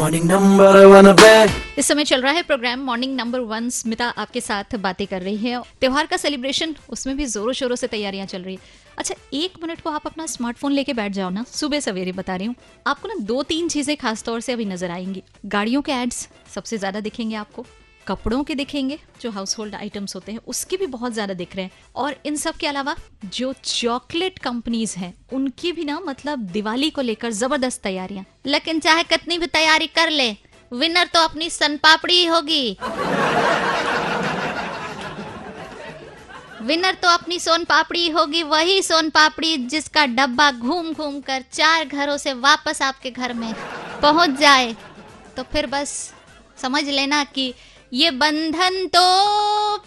morning number one इस समय चल रहा है program morning number one Smita आपके साथ बातें कर रही है। त्योहार का सेलिब्रेशन उसमें भी जोरों शोरों से तैयारियाँ चल रही है। अच्छा एक मिनट को आप अपना स्मार्टफ़ोन लेके बैठ जाओ ना। सुबह सवेरे बता रही हूँ, आपको ना दो तीन चीज़ें खासतौर से अभी नज़र आएँगी। गाड़ियों के एड्स सबसे ज़्यादा दिखेंगे आपको। कपड़ों के दिखेंगे, जो हाउस होल्ड आइटम्स होते हैं, उसके भी बहुत ज़्यादा दिख रहे हैं। और इन सब के अलावा, जो चॉकलेट कंपनीज़ हैं, उनकी भी ना मतलब दिवाली को लेकर ज़बरदस्त तैयारियाँ। लेकिन चाहे कितनी भी तैयारी कर ले विनर तो अपनी सन पापड़ी होगी। विनर तो अपनी सोन पापड़ी होगी, वही सोन पापड़ी जिसका डब्बा घूम घूम कर चार घरों से वापस आपके घर में पहुँच जाए। तो फिर बस समझ लेना कि ये बंधन तो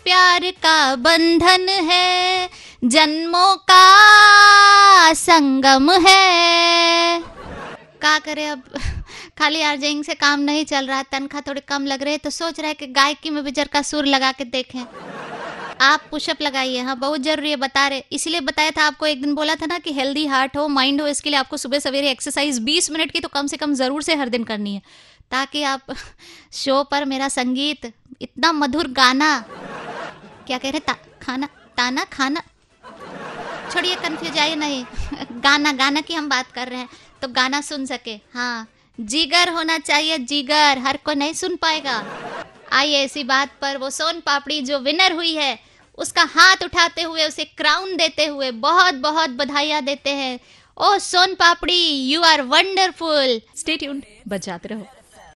प्यार का बंधन है, जन्मों का संगम है। का करे अब? खाली आर्जिंग से काम नहीं चल रहा, तनख्वाह थोड़ी कम लग रही है तो सोच रहा है कि गायकी में भी जर का सुर लगा के देखें। आप पुशअप लगाइए। हाँ बहुत ज़रूरी है बता रहे। इसलिए बताया था आपको एक दिन बोला था ना कि हेल्दी हार्ट हो माइंड हो इसके लिए आपको सुबह सवेरे एक्सरसाइज 20 मिनट की तो कम से कम ज़रूर से हर दिन करनी है। ताकि आप शो पर मेरा संगीत इतना मधुर गाना क्या कह रहे ता, खाना ताना खाना। छोड़िए कन्फ्यूज़ आइए नहीं। गाना गाना की हम बात कर रहे हैं तो गाना सुन सके। हाँ जिगर होना चाहिए जिगर। हर कोई नहीं सुन पाएगा। आइए इसी बात पर वो सोन पापड़ी जो विनर हुई है, उसका हाथ उठाते हुए, उसे क्राउन देते हुए बहुत बहुत बधाइयाँ देते हैं। ओ soan papdi you are wonderful stay tuned बजाते रहो।